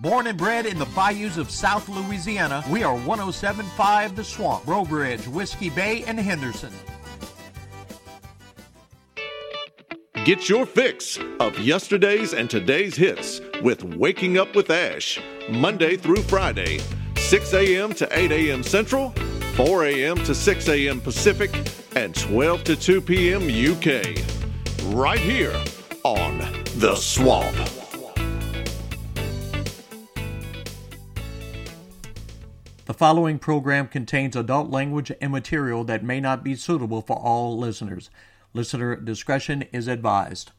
Born and bred in the bayous of South Louisiana, we are 1075 The Swamp, Breaux Bridge, Whiskey Bay, and Henderson. Get your fix of yesterday's and today's hits with Waking Up with Ash, Monday through Friday, 6 a.m. to 8 a.m. Central, 4 a.m. to 6 a.m. Pacific, and 12 to 2 p.m. UK. Right here on The Swamp. Following program contains adult language and material that may not be suitable for all listeners. Listener discretion is advised.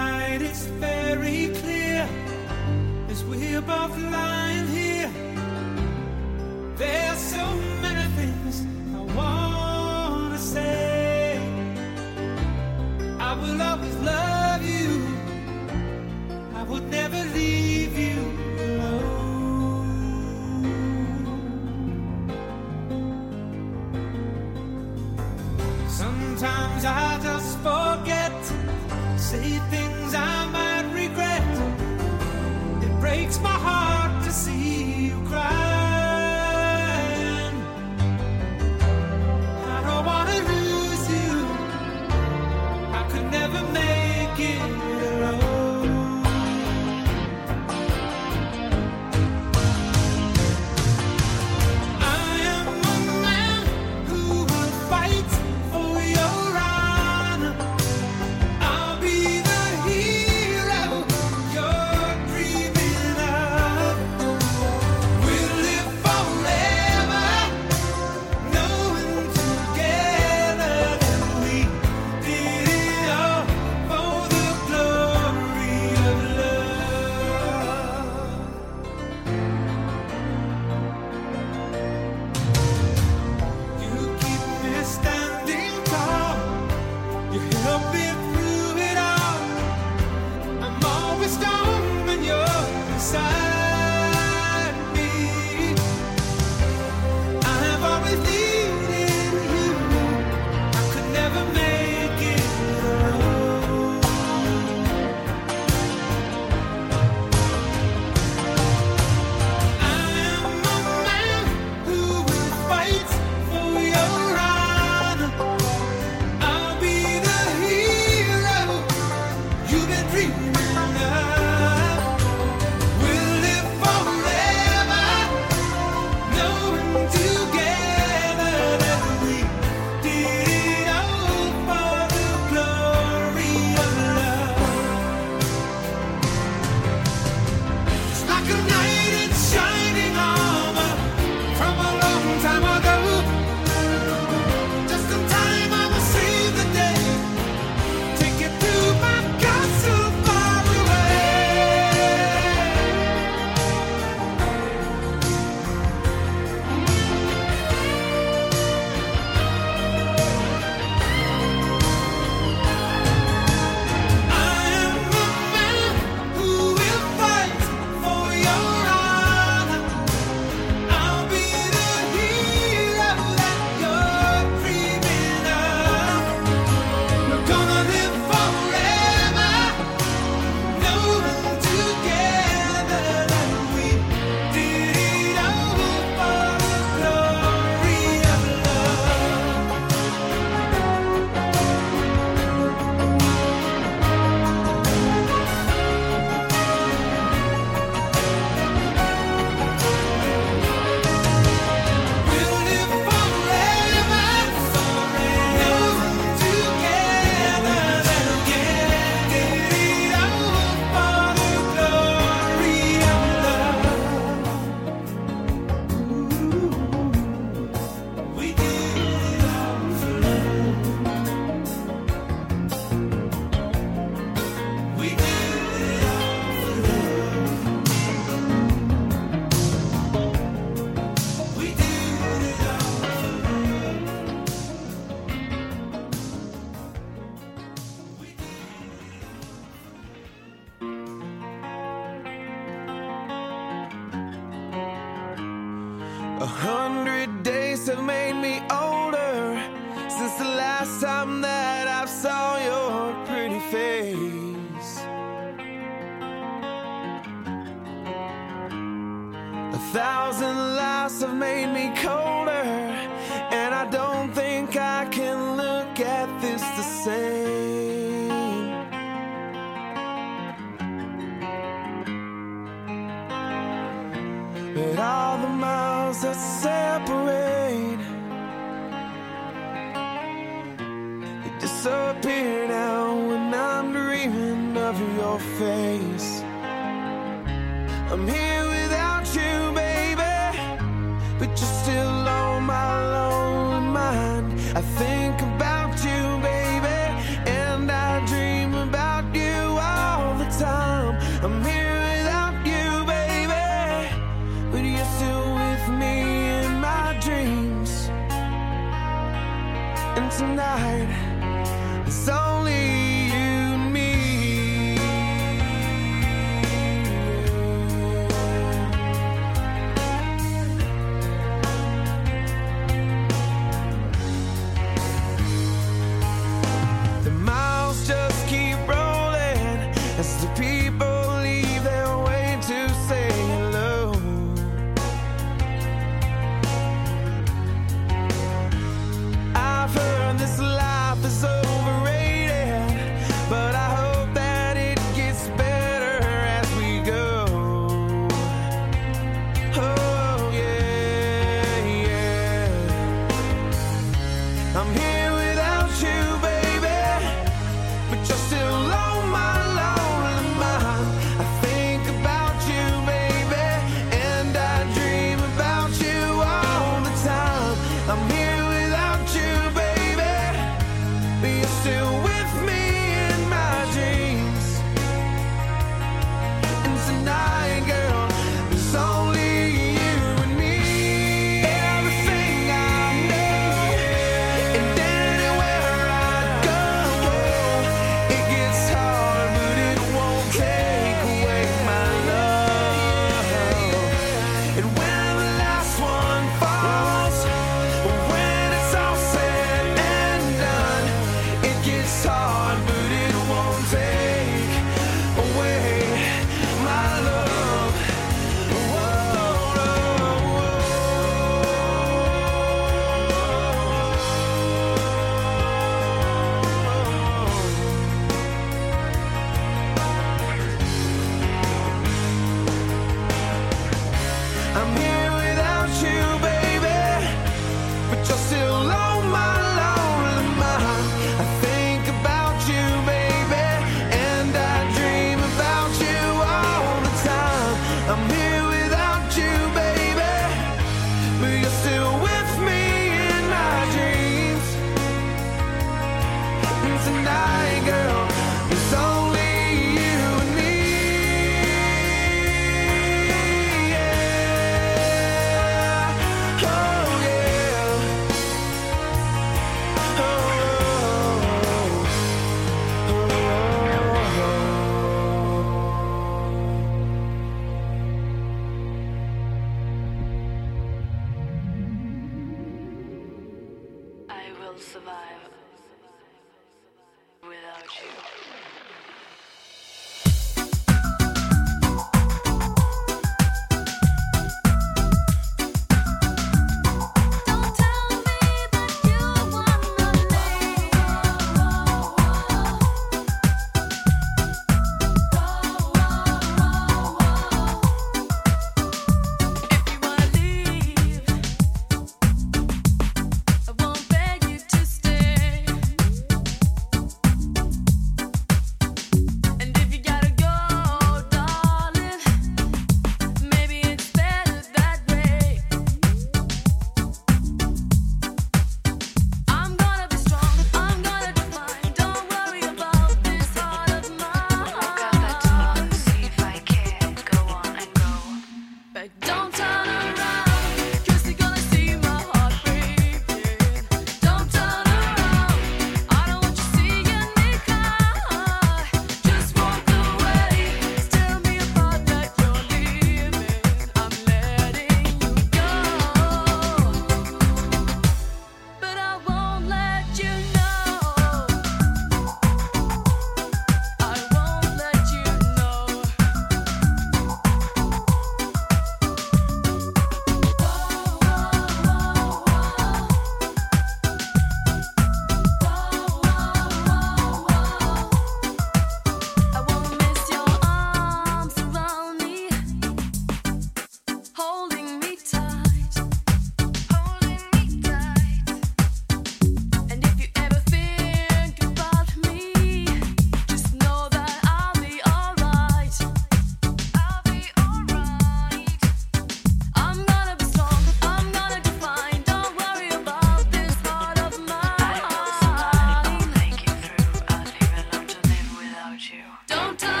Don't talk.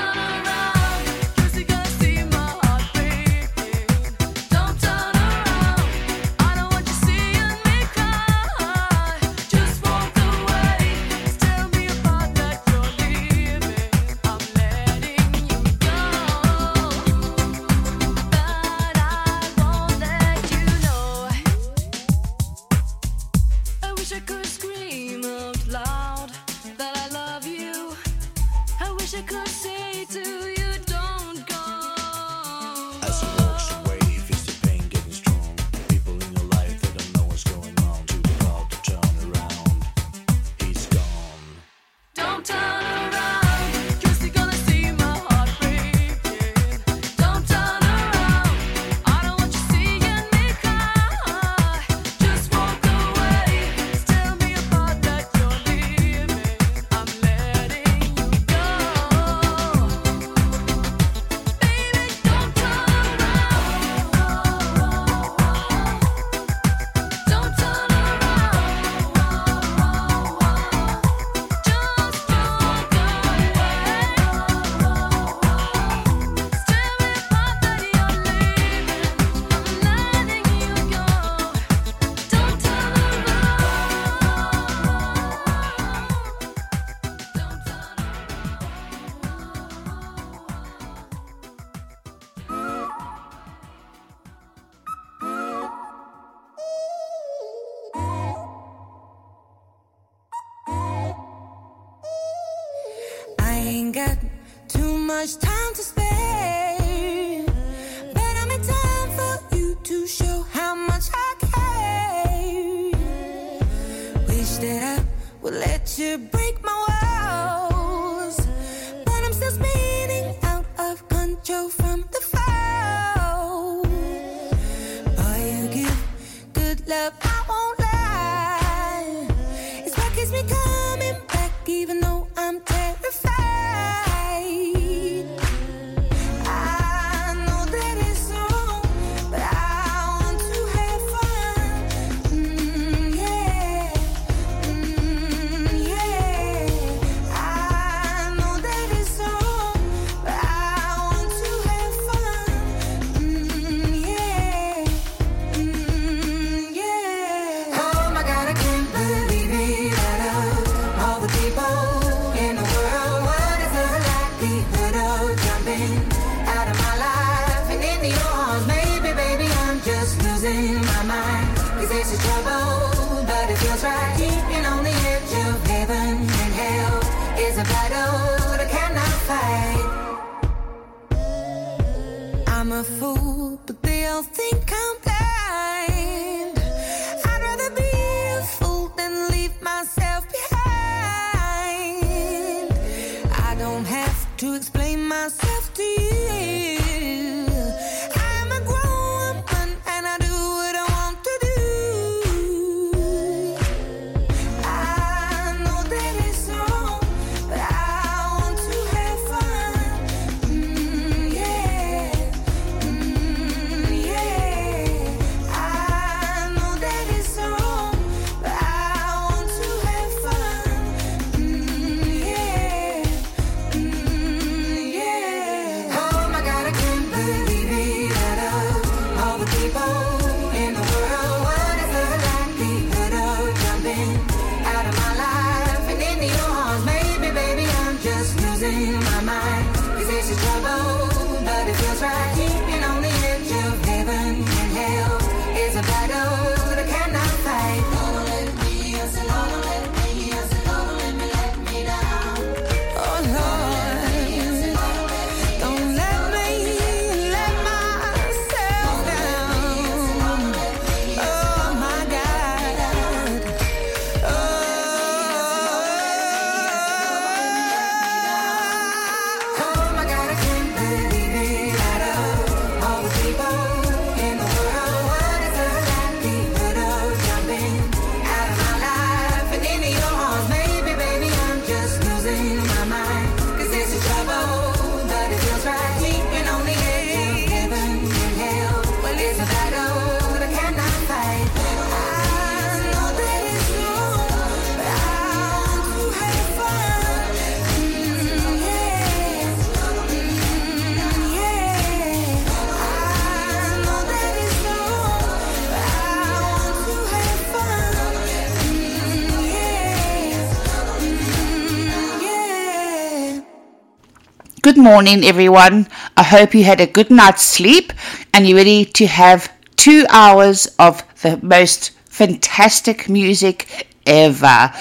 morning, everyone. I hope you had a good night's sleep and you're ready to have two hours of the most fantastic music ever.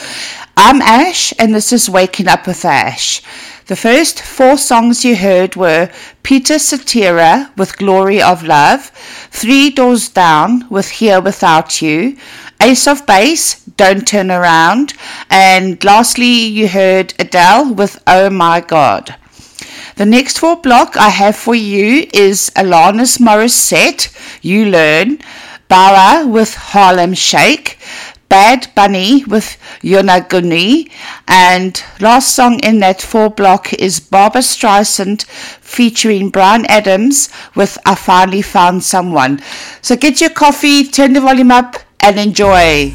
I'm Ash, and this is Waking Up with Ash. The first four songs you heard were Peter Cetera with Glory of Love, Three Doors Down with Here Without You, Ace of Base, Don't Turn Around, and lastly you heard Adele with Oh My God. The next four block I have for you is Alanis Morissette, You Learn, Baauer with Harlem Shake, Bad Bunny with Yonaguni, and last song in that four block is Barbara Streisand featuring Bryan Adams with I Finally Found Someone. So get your coffee, turn the volume up, and enjoy.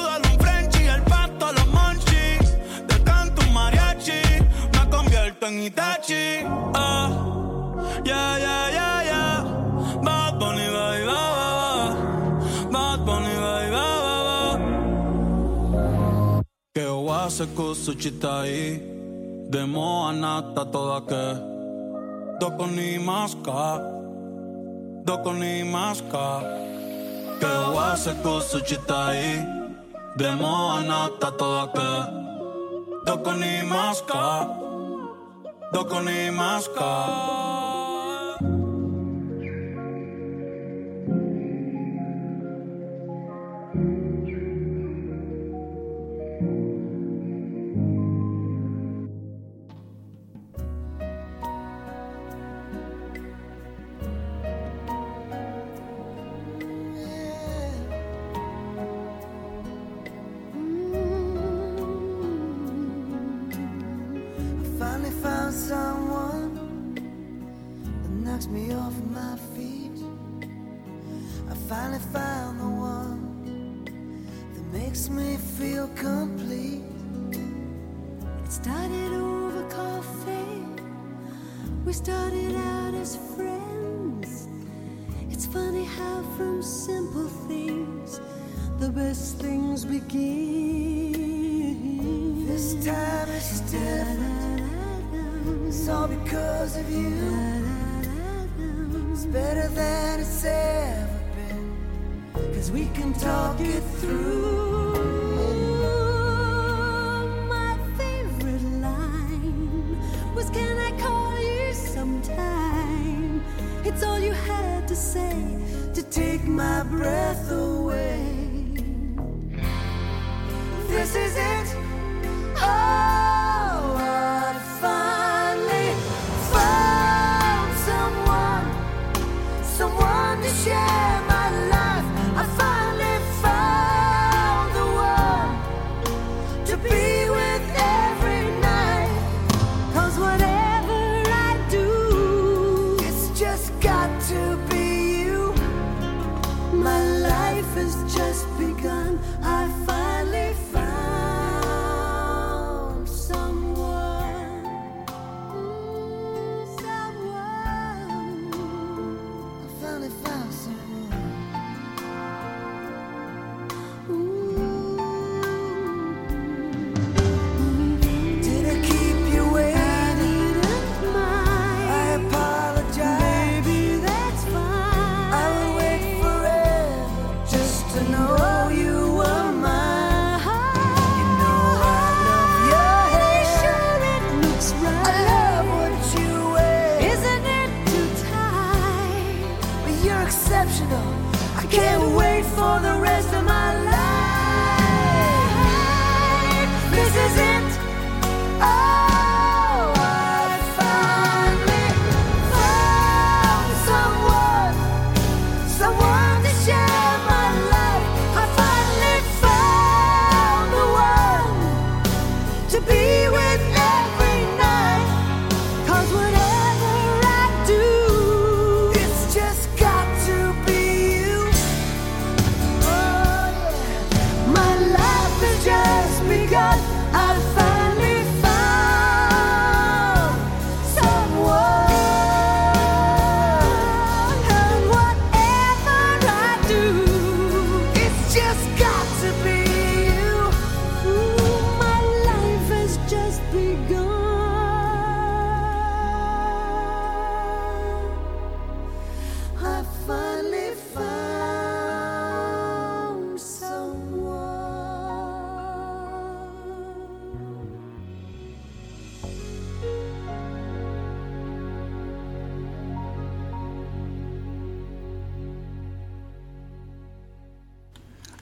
Capitán Itachi. Ah, yeah, yeah, yeah, yeah. Bad Bunny, bye, bye, bye, bye. Bad Bunny, bye, bye, bye, bye. Que o hace cosa chita ahí. De moa nata toda que. Doko ni maska. Doko ni maska. Que o hace su chita ahí. De moa nata toda que. Doko ni maska. Dos con e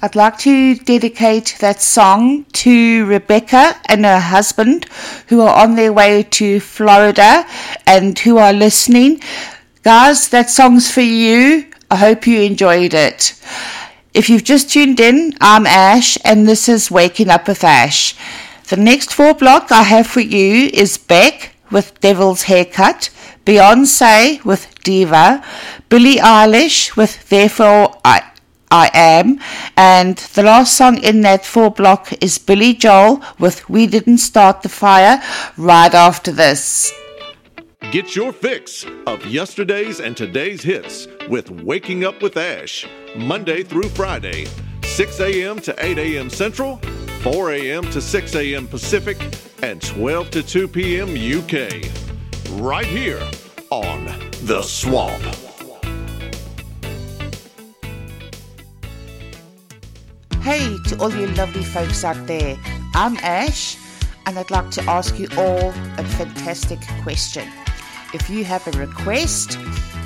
I'd like to dedicate that song to Rebecca and her husband who are on their way to Florida and who are listening. Guys, that song's for you. I hope you enjoyed it. If you've just tuned in, I'm Ash and this is Waking Up with Ash. The next four block I have for you is Beck with Devil's Haircut, Beyonce with Diva, Billie Eilish with Therefore I I Am, and the last song in that four block is Billy Joel with We Didn't Start the Fire right after this. Get your fix of yesterday's and today's hits with Waking Up with Ash, Monday through Friday, 6 a.m. to 8 a.m. Central, 4 a.m. to 6 a.m. Pacific, and 12 to 2 p.m. UK. Right here on The Swamp. Hey to all you lovely folks out there, I'm Ash, and I'd like to ask you all a fantastic question. If you have a request,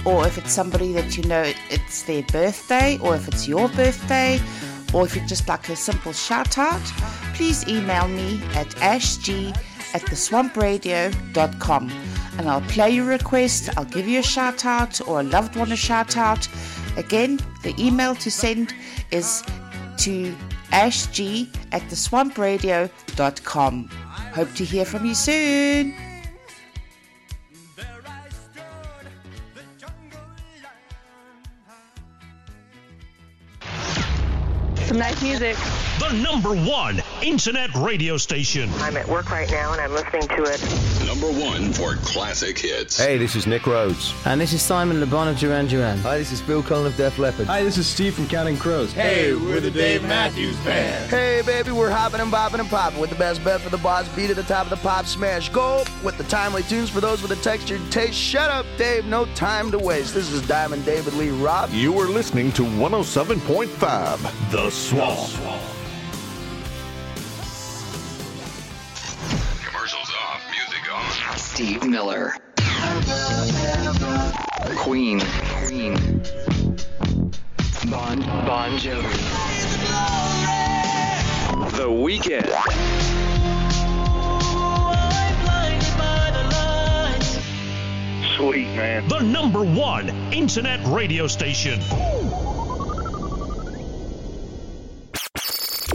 or if it's somebody that you know it's their birthday, or if it's your birthday, or if you'd just like a simple shout out, please email me at ashg at theswampradio.com and I'll play your request, I'll give you a shout out or a loved one a shout out. Again, the email to send is to ashg at theswampradio.com. Hope to hear from you soon. Some nice music. The number one internet radio station. I'm at work right now and I'm listening to it. Number one for classic hits. Hey, this is Nick Rhodes. And this is Simon Le Bon of Duran Duran. Hi, this is Phil Collen of Def Leppard. Hi, this is Steve from Counting Crows. Hey, we're the Dave Matthews Band. Hey, baby, we're hopping and bopping and popping with the best bet for the boss beat at the top of the pop smash. Go with the timely tunes for those with a textured taste. Shut up, Dave. No time to waste. This is Diamond David Lee Roth. You are listening to 107.5 The Swamp. Commercials Steve Miller. Queen. Queen. Bon Bon Jovi. The Weeknd. Sweet, man. The number one internet radio station.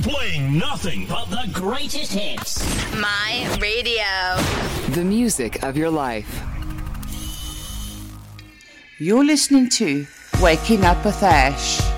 Playing nothing but the Greatest hits. My radio. The music of your life. You're listening to Waking Up with Ash.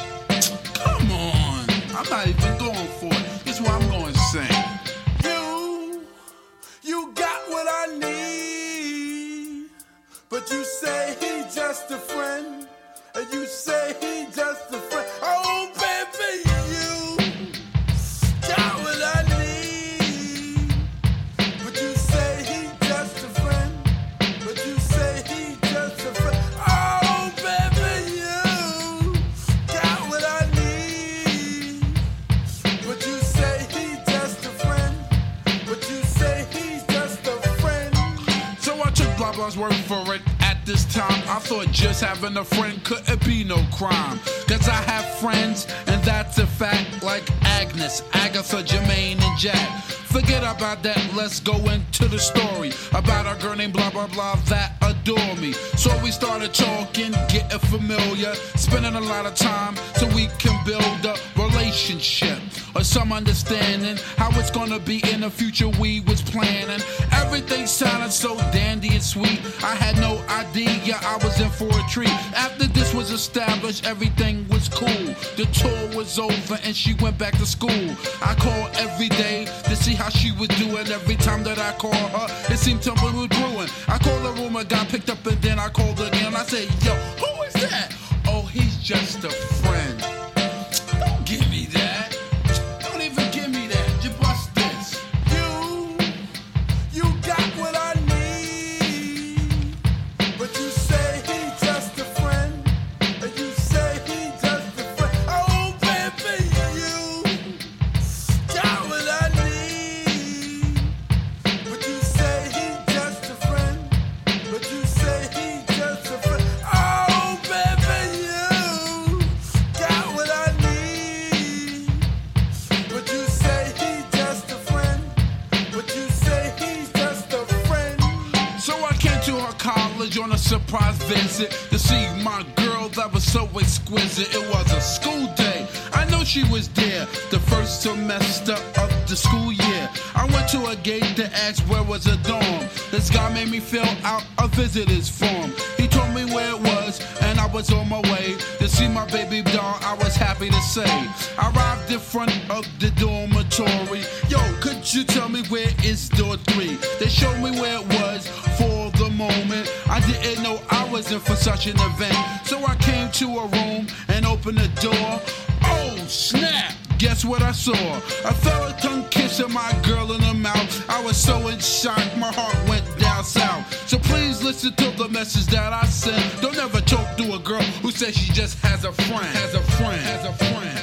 Not even going for word for it. At this time, I thought just having a friend couldn't be no crime. Cause I have friends, and that's a fact, like Agnes, Agatha, Jermaine, and Jack. Forget about that, let's go into the story about a girl named blah blah blah that adore me. So we started talking, getting familiar, spending a lot of time so we can build a relationship or some understanding how it's gonna be in the future we was planning. Everything sounded so dandy and sweet. I had no idea I was in for a treat. After this was established, everything was cool. The tour was over and she went back to school. I called every day to see how she was doing. Every time that I called her, it seemed something was brewing. I called the room, I got picked up, and then I called again. I said, Yo, who is that? Oh, he's just a friend. She was there the first semester of the school year. I went to a gate to ask where was a dorm. This guy made me fill out a visitor's form. He told me where it was, and I was on my way to see my baby doll. I was happy to say. I arrived in front of the dormitory. Yo, could you tell me where is door three? They showed me where it was for the moment. I didn't know I was in for such an event. So I came to a room and opened the door. Snap! Guess what I saw? A fella tongue kissing my girl in the mouth. I was so in shock, my heart went down south. So please listen to the message that I sent. Don't ever talk to a girl who says she just. Has a friend. Has a friend. Has a friend.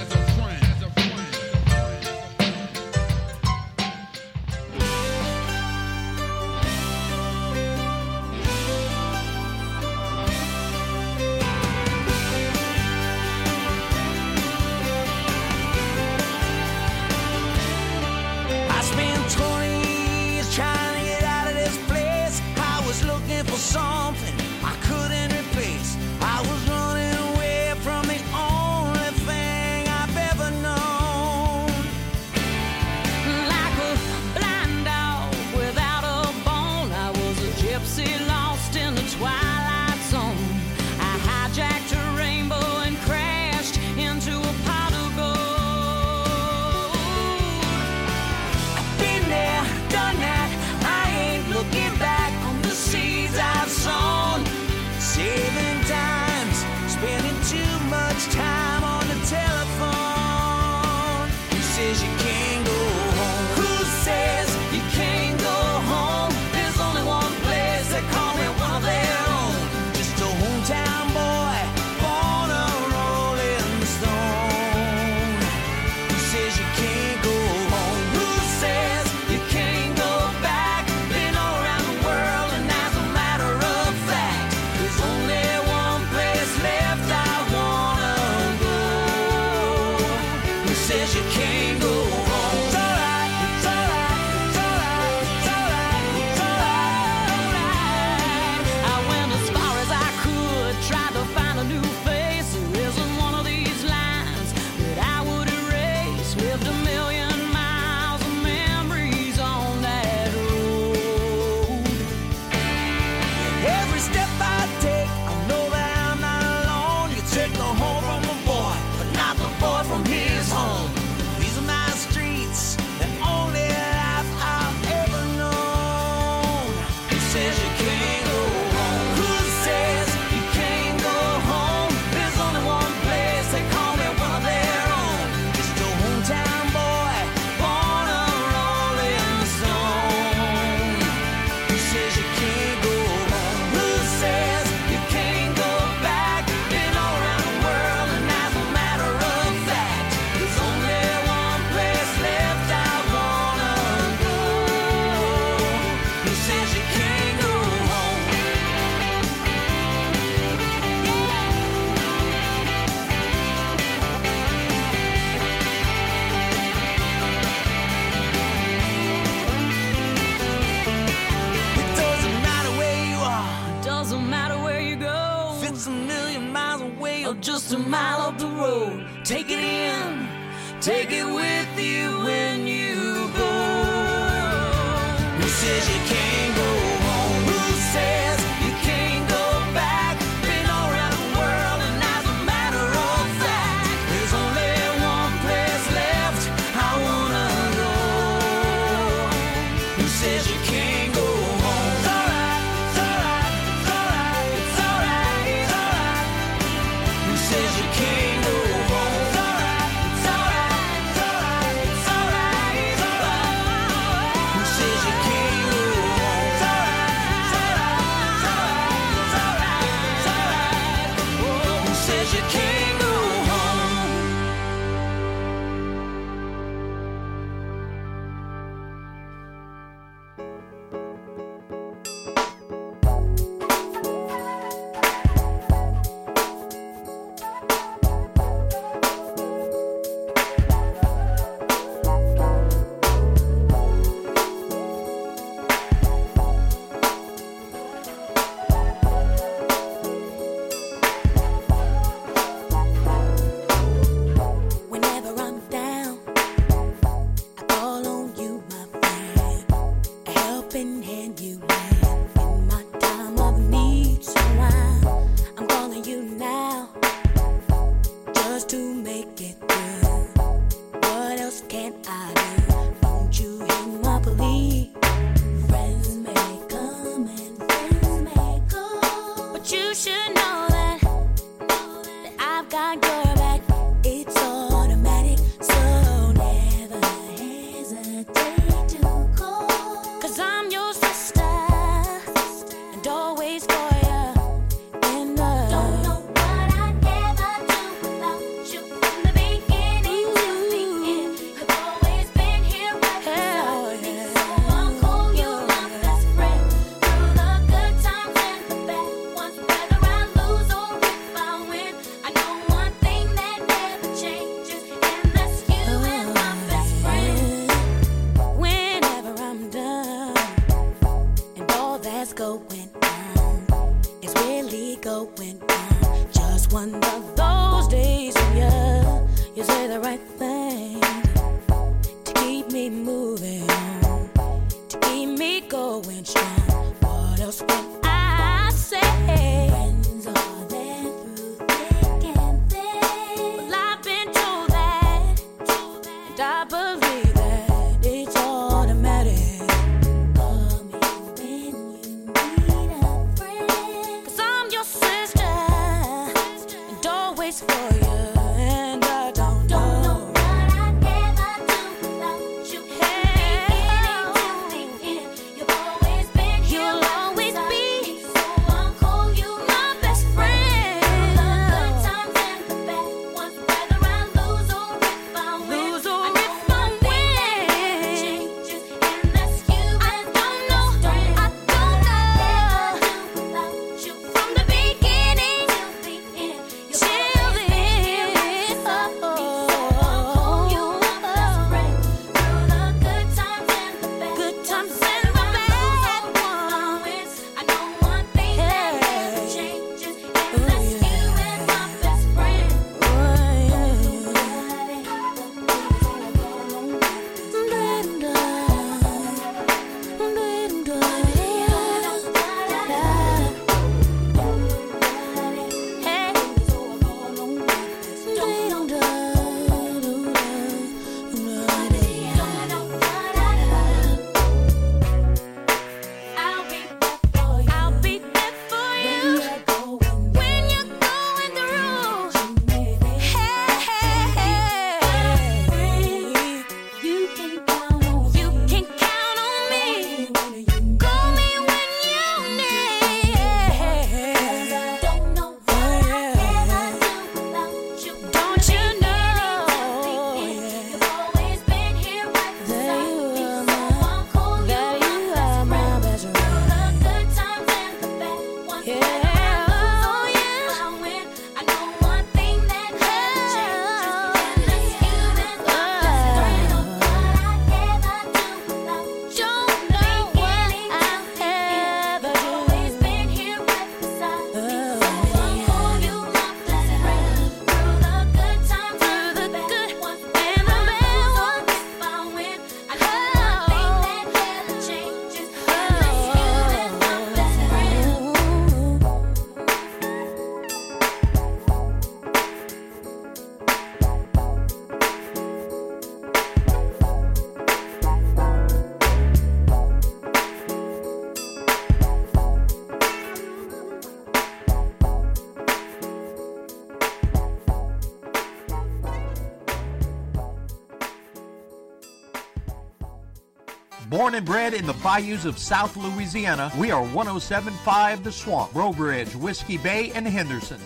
and bred in the bayous of South Louisiana, we are 1075 The Swamp, Breaux Bridge, Whiskey Bay, and Henderson.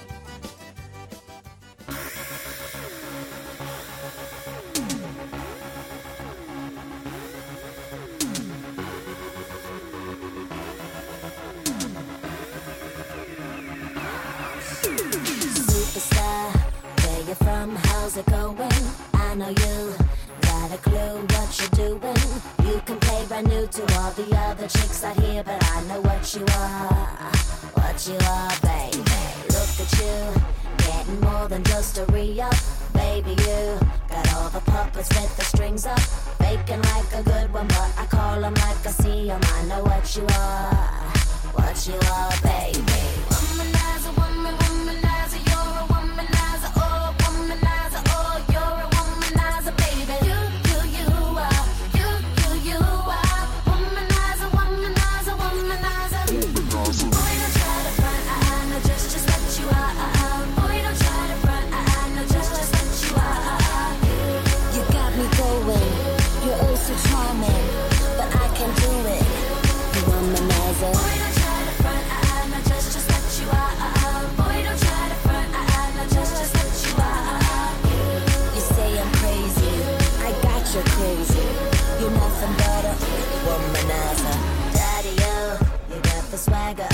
but I know what you are, what you are, baby. Look at you, getting more than just a re-up, baby. You got all the puppets with the strings up, faking like a good one, but I call 'em like I see 'em. I know what you are, what you are, baby. swagger.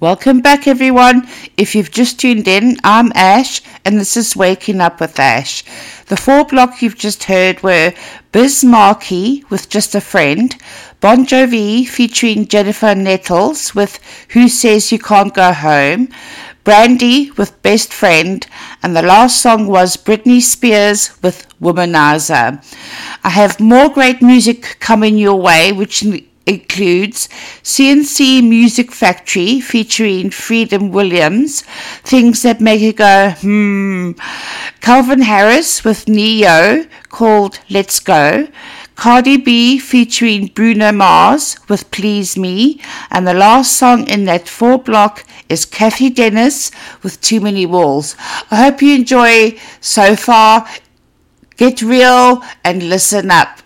Welcome back, everyone. If you've just tuned in, I'm Ash, and this is Waking Up with Ash. The four blocks you've just heard were Biz Markie with Just a Friend, Bon Jovi featuring Jennifer Nettles with Who Says You Can't Go Home, Brandy with Best Friend, and the last song was Britney Spears with Womanizer. I have more great music coming your way, which includes C+C Music Factory featuring Freedom Williams, Things That Make You Go, hmm, Calvin Harris with Ne-Yo called Let's Go, Cardi B featuring Bruno Mars with Please Me, and the last song in that four block is Cathy Dennis with Too Many Walls. I hope you enjoy so far. Get real and listen up.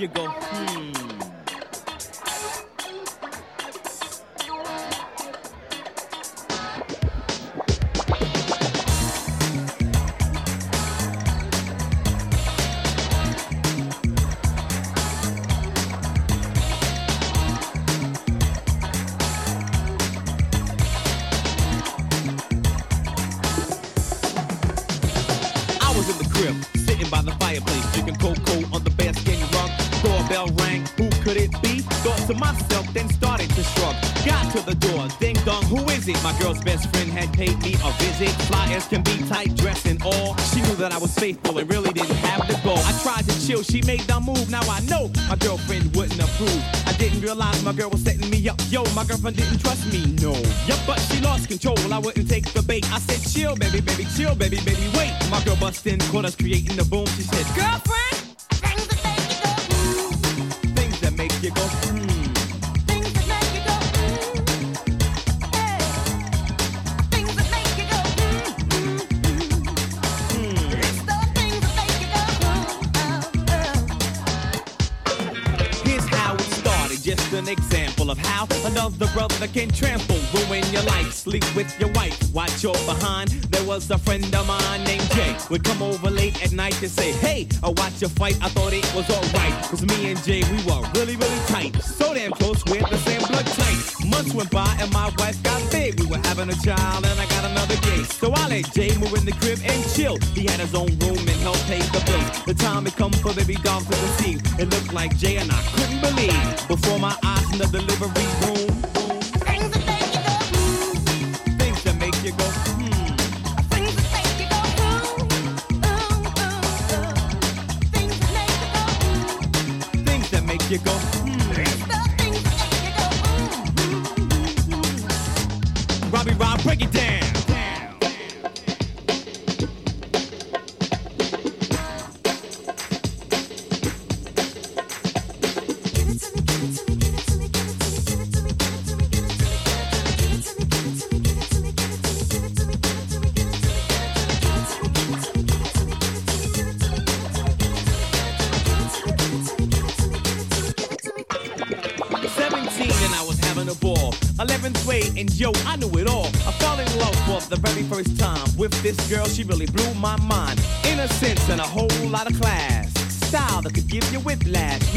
you go. Yo, my girlfriend didn't trust me, no. Yup, but she lost control. I wouldn't take the bait. I said, chill, baby, baby, chill, baby, baby, wait. My girl bust in, caught us creating the boom. She said, girlfriend, was a friend of mine named Jay, would come over late at night to say, Hey, I watch your fight, I thought it was alright. Cause me and Jay, we were really, really tight. So damn close, we're the same blood type. Months went by and my wife got big. We were having a child and I got another gay. So I let Jay move in the crib and chill. He had his own room and helped pay the bills. The time had come for baby doll to conceive. It looked like Jay and I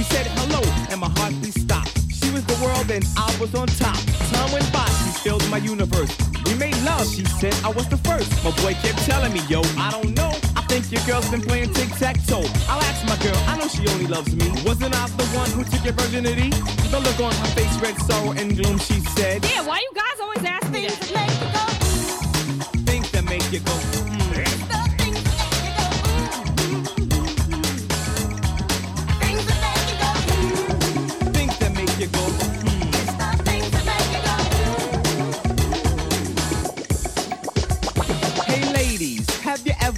We said hello and my heartbeat stopped. She was the world and I was on top. Time went by, she filled my universe. We made love, she said I was the first. My boy kept telling me, yo, I don't know. I think your girl's been playing tic-tac-toe. I'll ask my girl, I know she only loves me. Wasn't I the one who took your virginity? The look on her face read sorrow and gloom, she said.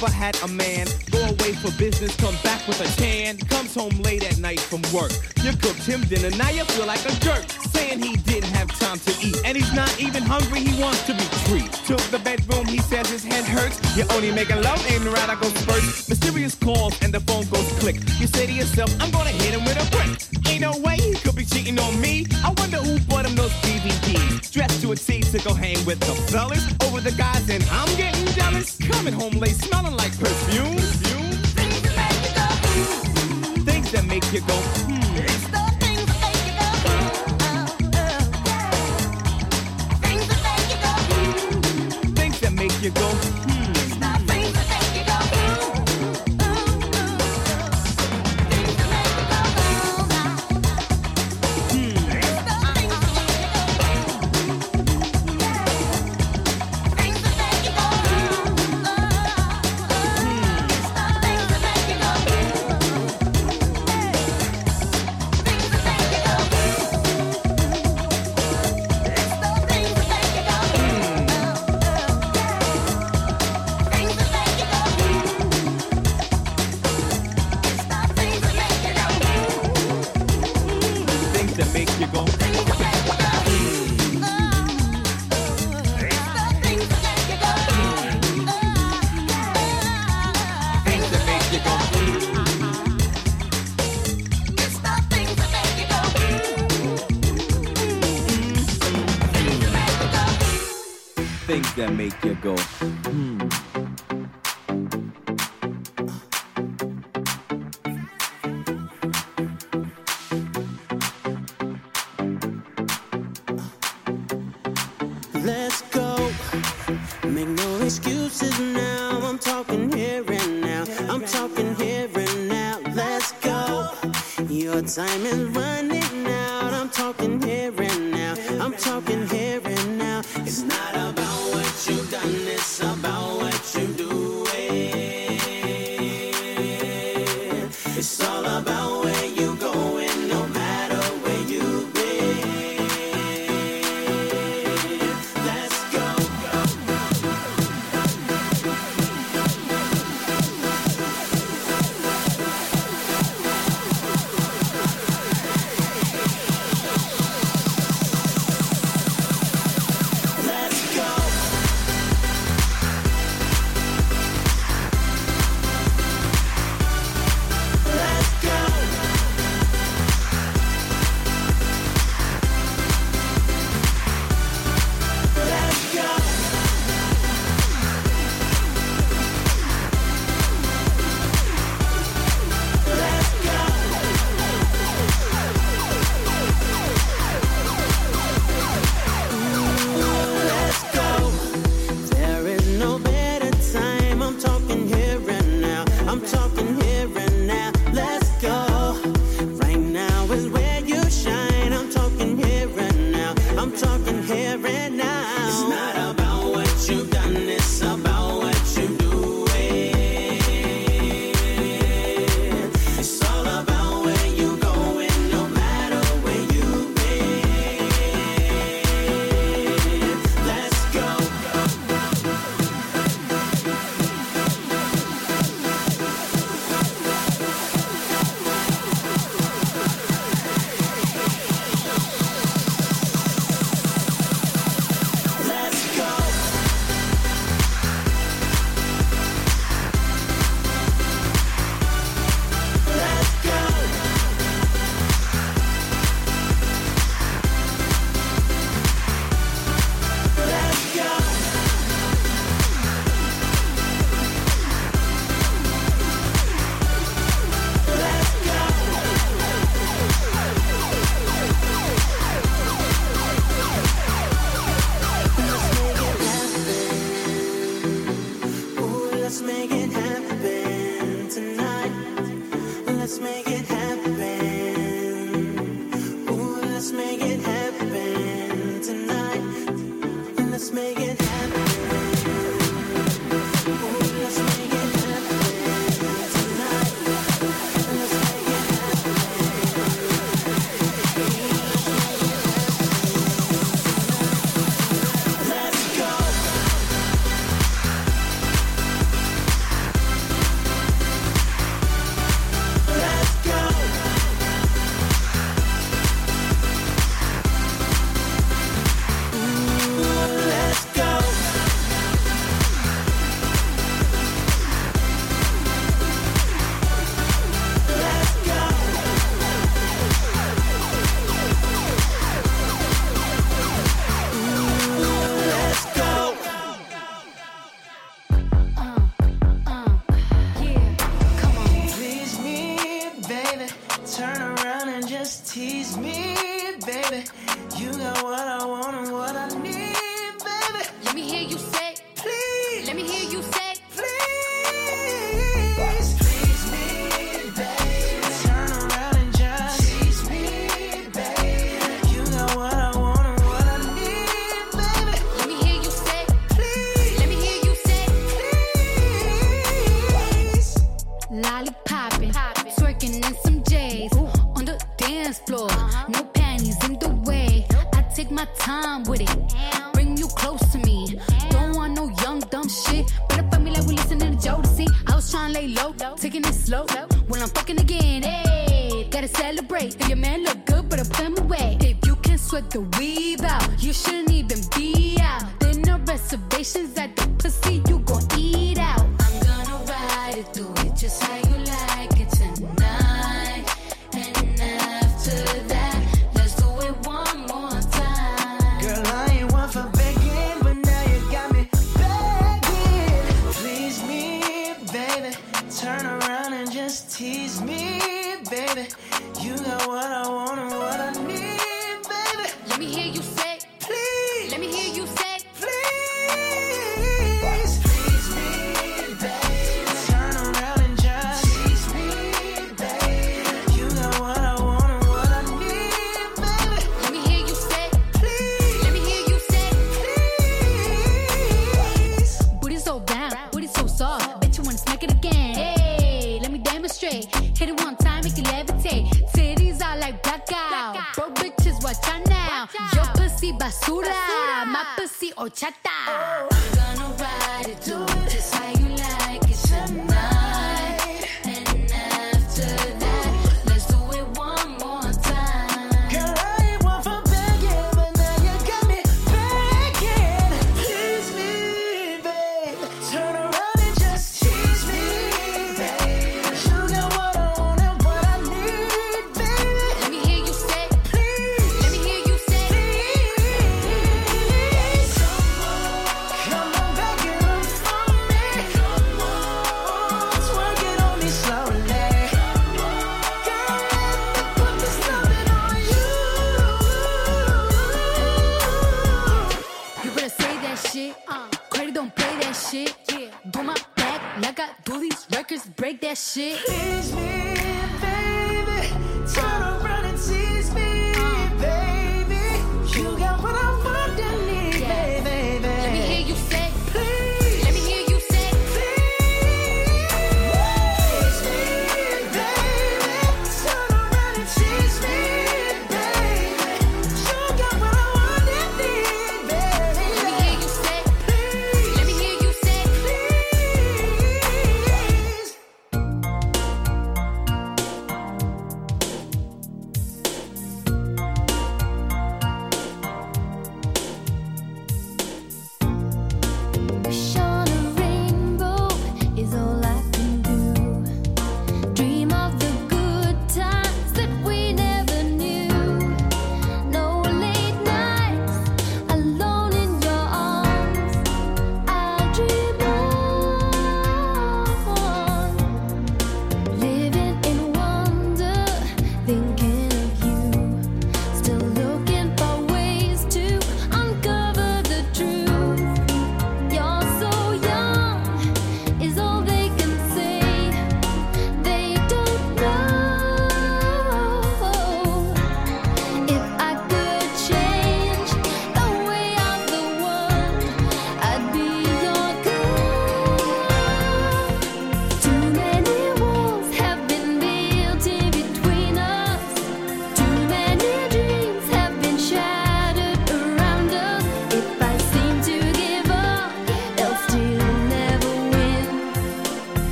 Have you ever had a man go away for business, come back with a tan, comes home late at night from work? You cooked him dinner, now you feel like a jerk, saying he didn't have time to eat, and he's not even hungry, he wants to be treated. Took the bedroom, he says his head hurts. You're only making love, ain't right, I go spurts. Mysterious calls and the phone goes click. You say to yourself, I'm gonna hit him with a brick. Ain't no way he could be cheating on me. I wonder who bought him those DVDs. Dressed to a T to go hang with the fellas over the guys, and I'm getting. Coming home late, smelling like perfume. Things that make you go, hmm.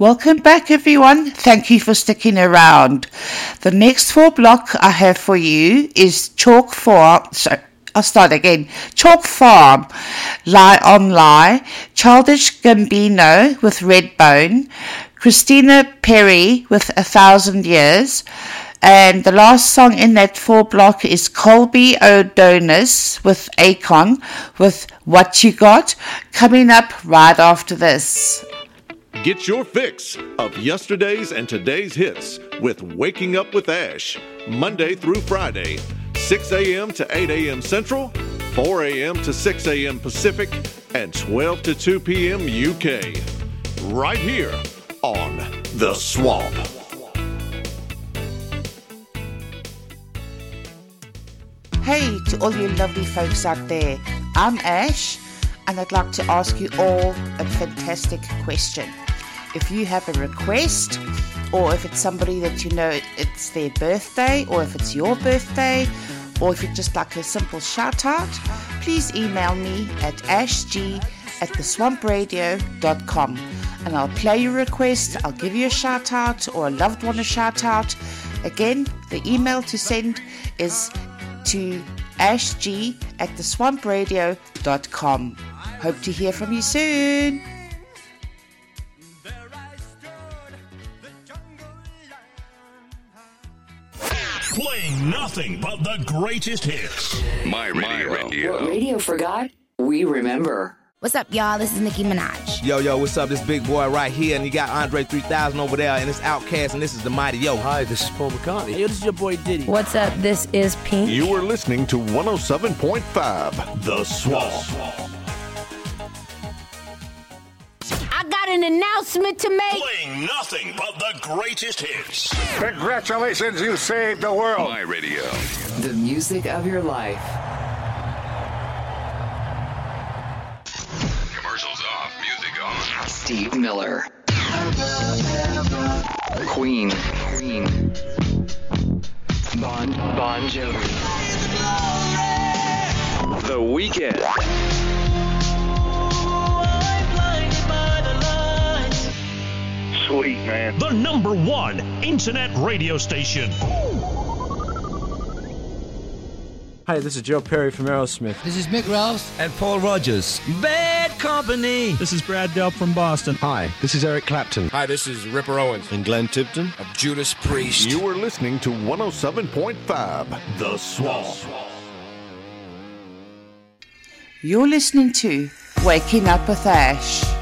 Welcome back, everyone. Thank you for sticking around. The next four block I have for you is Chalk Farm. Sorry, I'll start again. Chalk Farm, Lie on Lie, Childish Gambino with Redbone, Christina Perri with A Thousand Years, and the last song in that four block is Colby O'Donis with Akon with What You Got, coming up right after this. Get your fix of yesterday's and today's hits with Waking Up with Ash, Monday through Friday, 6 a.m. to 8 a.m. Central, 4 a.m. to 6 a.m. Pacific, and 12 to 2 p.m. UK. Right here on The Swamp. Hey to all you lovely folks out there. I'm Ash, and I'd like to ask you all a fantastic question. If you have a request, or if it's somebody that you know it's their birthday, or if it's your birthday, or if you'd just like a simple shout out, please email me at ashg at theswampradio.com and I'll play your request, I'll give you a shout out or a loved one a shout out. Again, the email to send is to ashg at theswampradio.com. Hope to hear from you soon. Playing nothing but the greatest hits. My radio. What radio forgot, we remember. What's up, y'all? This is Nicki Minaj. Yo, yo, what's up? This Big Boi right here, and you got Andre 3000 over there, and it's OutKast, and this is the Mighty Yo. Hi, this is Paul McCartney. Yo, this is your boy Diddy. What's up? This is Pink. You are listening to 107.5 The Swamp. I got an announcement to make. Playing nothing but the greatest hits. Congratulations, you saved the world. My radio. The music of your life. Commercials off, music on. Steve Miller. Queen. Queen. Bon Bon Jovi. The Weeknd. Sweet, man. The number one internet radio station. Hi, this is Joe Perry from Aerosmith. This is Mick Ralphs. And Paul Rodgers. Bad Company. This is Brad Delp from Boston. Hi, this is Eric Clapton. Hi, this is Ripper Owens. And Glenn Tipton. Of Judas Priest. You are listening to 107.5 The Swamp. You're listening to Waking Up with Ash.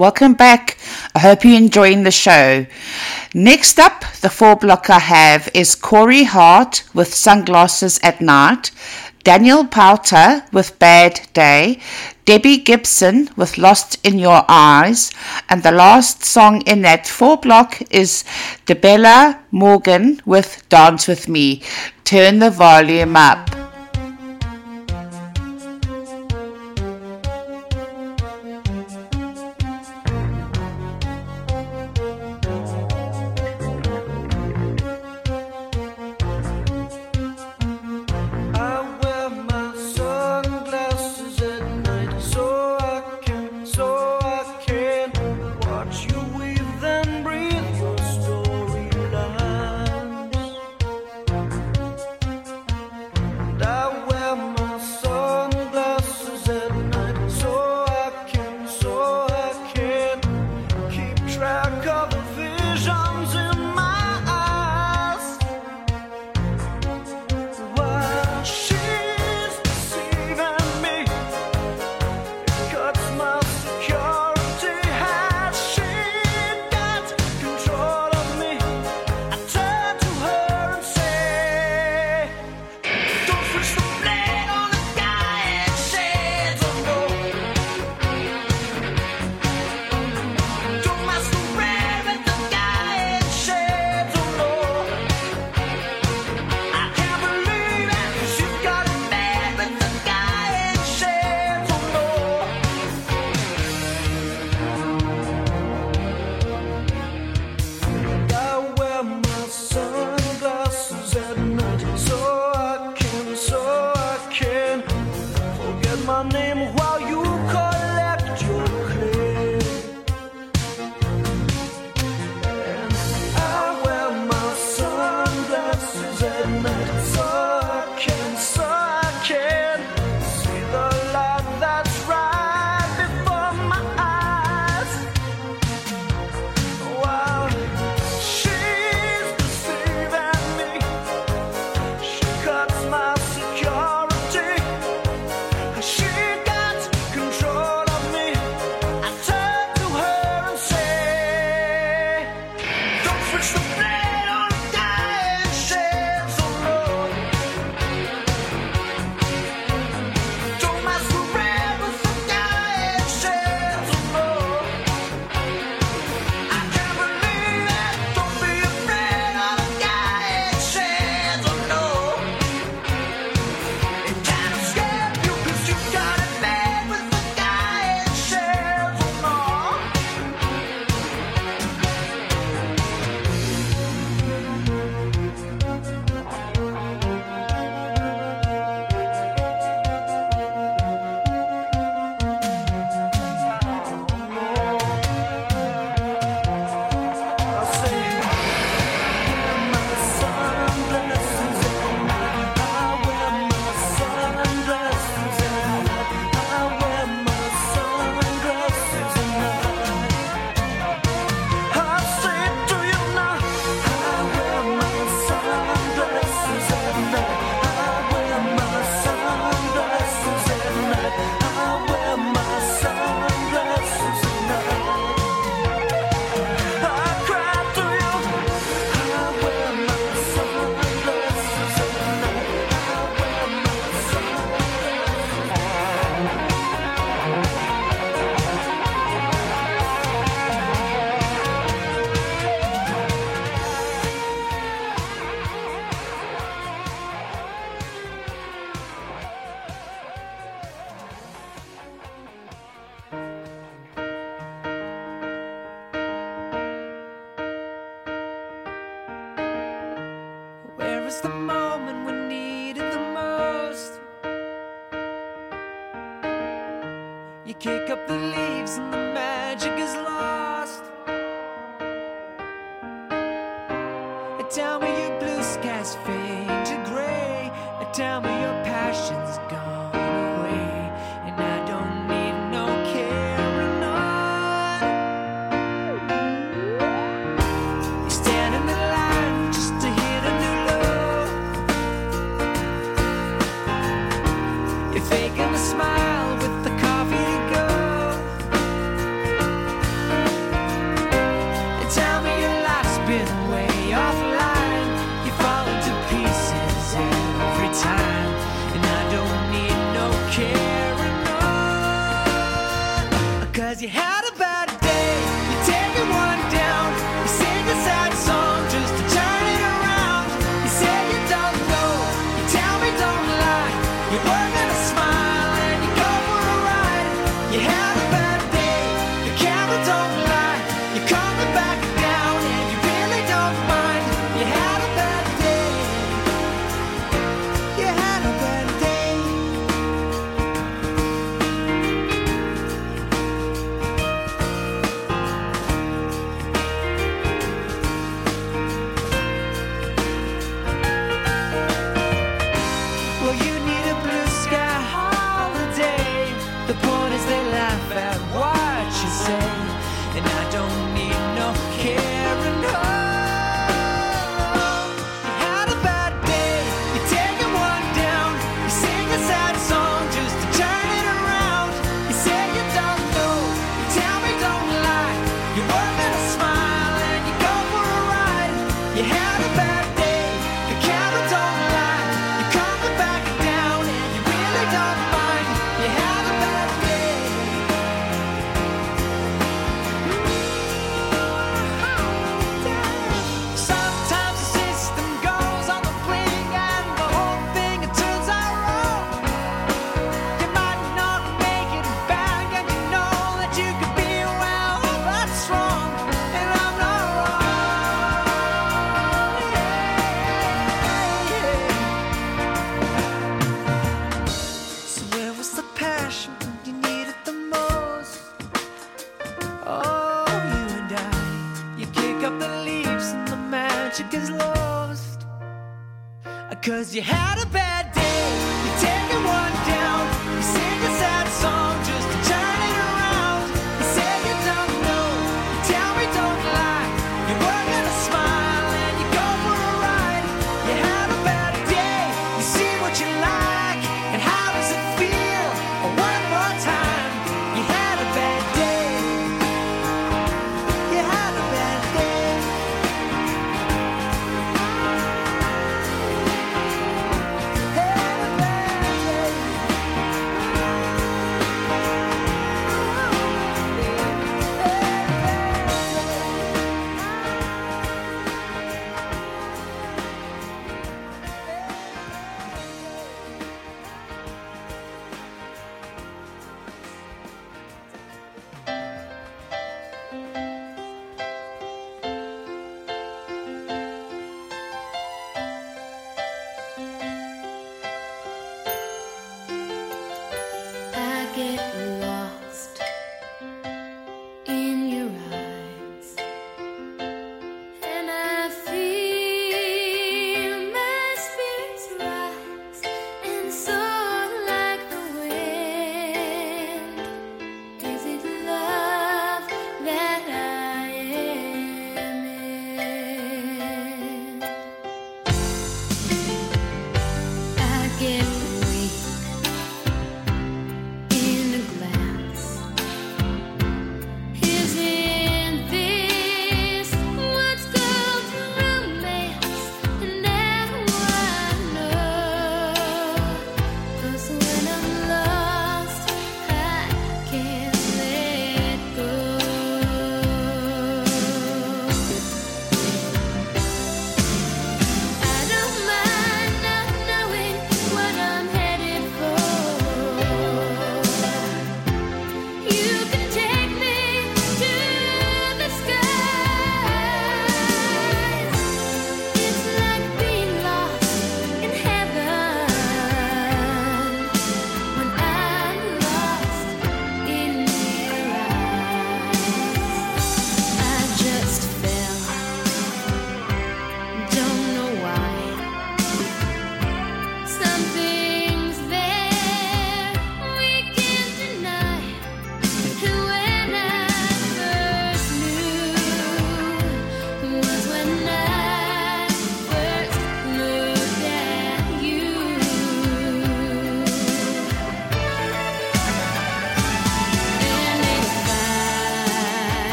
Welcome back. I hope you're enjoying the show. Next up, the four block I have is Corey Hart with Sunglasses at Night, Daniel Powter with Bad Day, Debbie Gibson with Lost in Your Eyes, and the last song in that four block is Debelah Morgan with Dance with Me. Turn the volume up.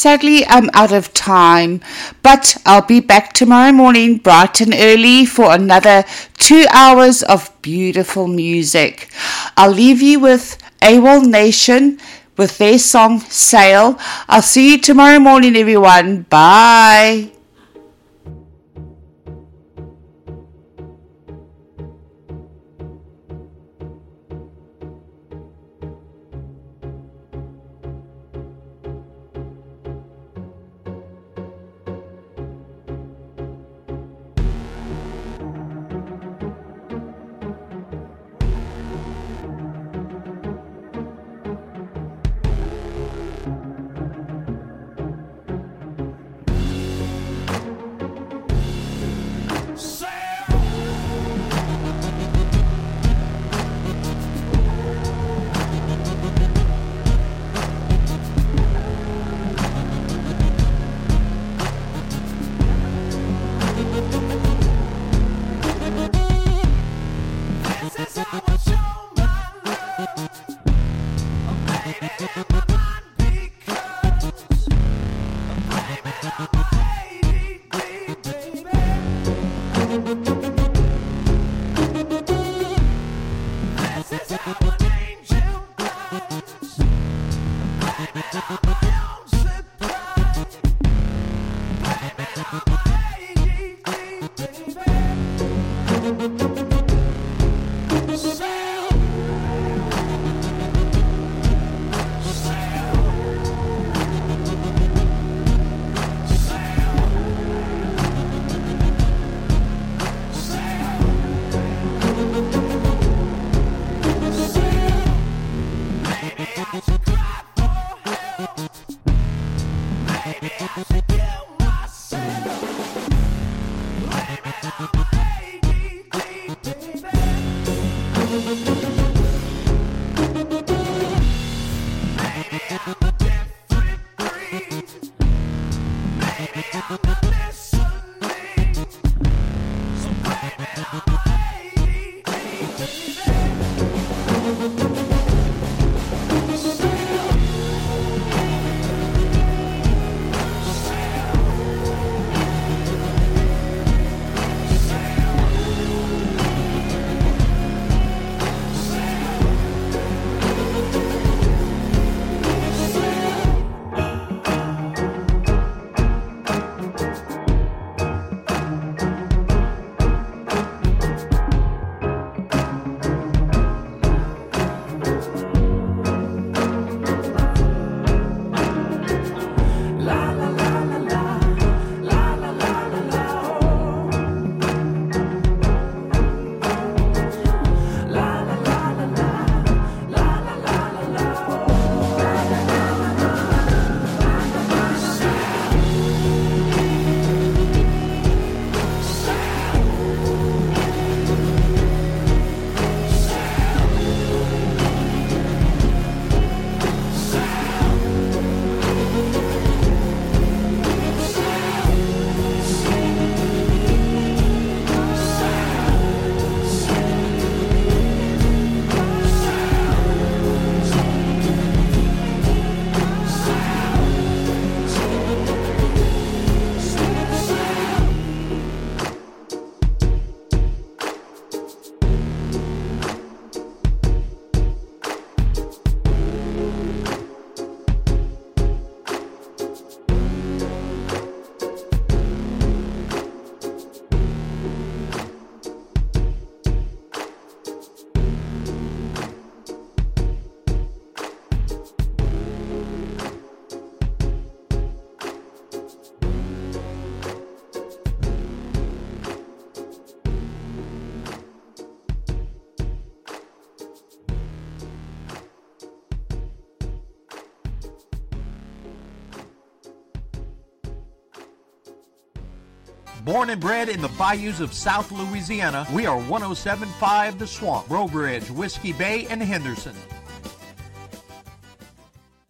Sadly, I'm out of time, but I'll be back tomorrow morning bright and early for another two hours of beautiful music. I'll leave you with AWOLNATION with their song Sail. I'll see you tomorrow morning, everyone. Bye. And bred in the bayous of South Louisiana, we are 1075 The Swamp, Breaux Bridge, Whiskey Bay, and Henderson.